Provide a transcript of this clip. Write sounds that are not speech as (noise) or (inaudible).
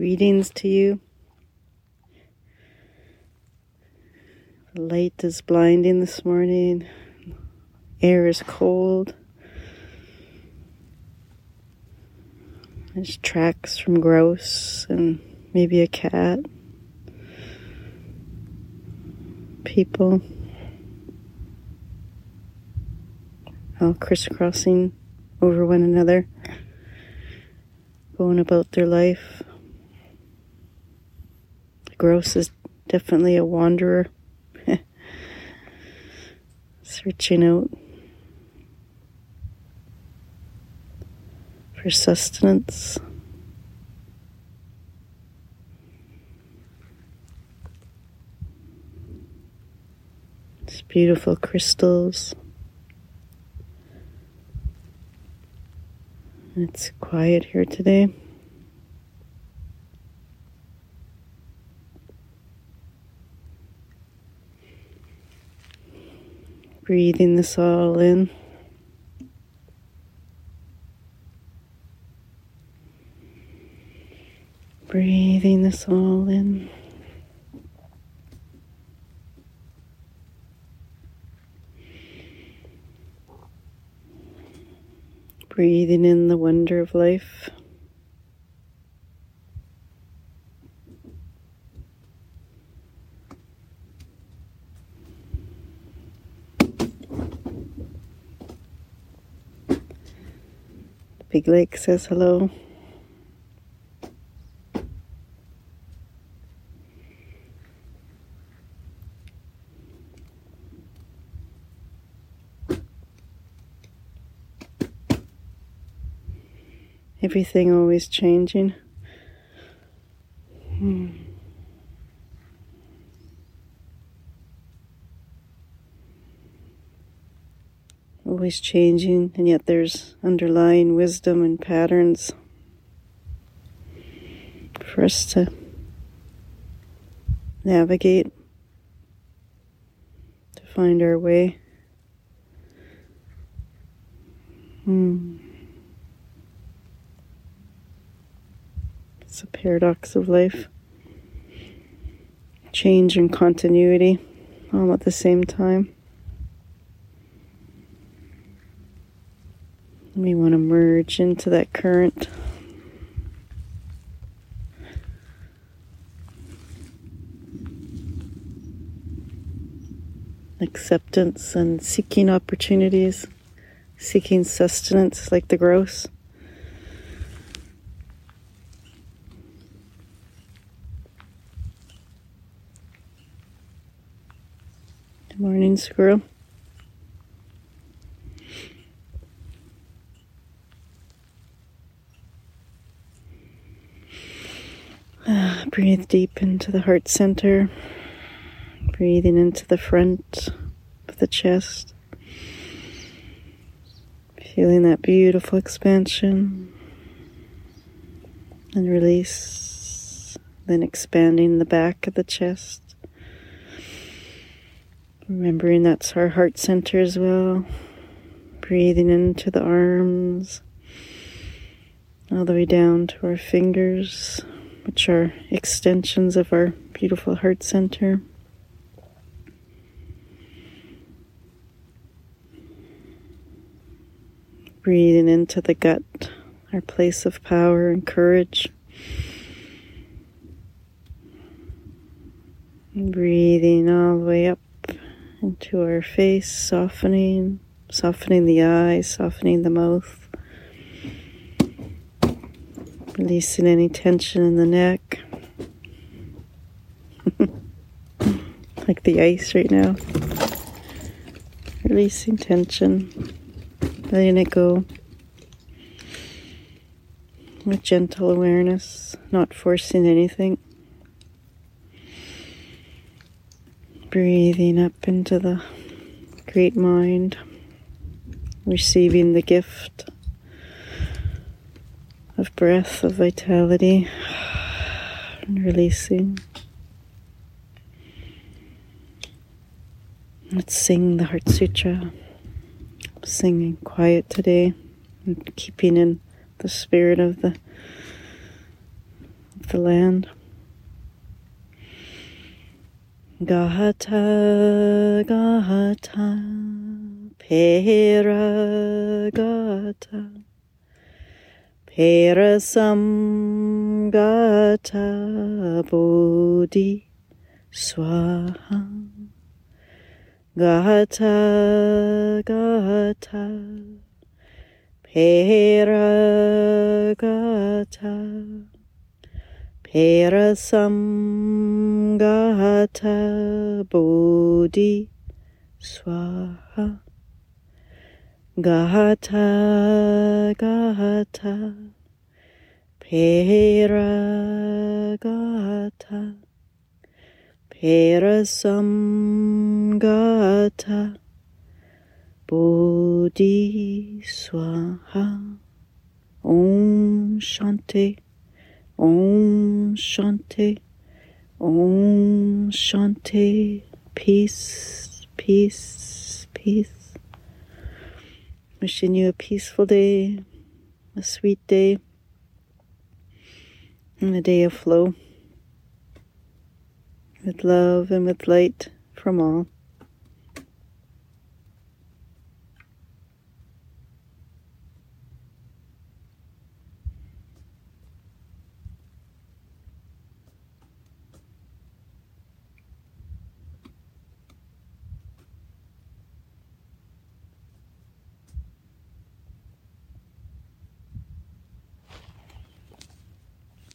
Greetings to you. The light is blinding this morning. Air is cold. There's tracks from grouse and maybe a cat. People all crisscrossing over one another, going about their life. Grouse is definitely a wanderer, (laughs) searching out for sustenance. It's beautiful crystals. It's quiet here today. Breathing this all in. Breathing this all in. Breathing in the wonder of life. The big lake says hello. Everything always changing. Always changing, and yet there's underlying wisdom and patterns for us to navigate, to find our way. Hmm. It's a paradox of life. Change and continuity all at the same time. We want to merge into that current. Acceptance and seeking opportunities, seeking sustenance like the gross. Good morning, squirrel. Breathe deep into the heart center, breathing into the front of the chest, feeling that beautiful expansion. And release, then expanding the back of the chest. Remembering that's our heart center as well. Breathing into the arms, all the way down to our fingers, which are extensions of our beautiful heart center. Breathing into the gut, our place of power and courage. Breathing all the way up into our face, softening, softening the eyes, softening the mouth, releasing any tension in the neck, (laughs) like the ice right now. Releasing tension, letting it go. With gentle awareness, not forcing anything. Breathing up into the great mind, receiving the gift of breath, of vitality, and releasing. Let's sing the Heart Sutra. Singing quiet today and keeping in the spirit of the the land. Gata, gata, pera gata, perasam gata, bodhi swaha. Gata, gata, pera gata. Parasamgata Bodhi Swaha Gata Gata Paragata Parasamgata Bodhi Swaha Om Shanti Om Shanti. Om Shanti. Peace, peace, peace. Wishing you a peaceful day, a sweet day, and a day of flow with love and with light from all.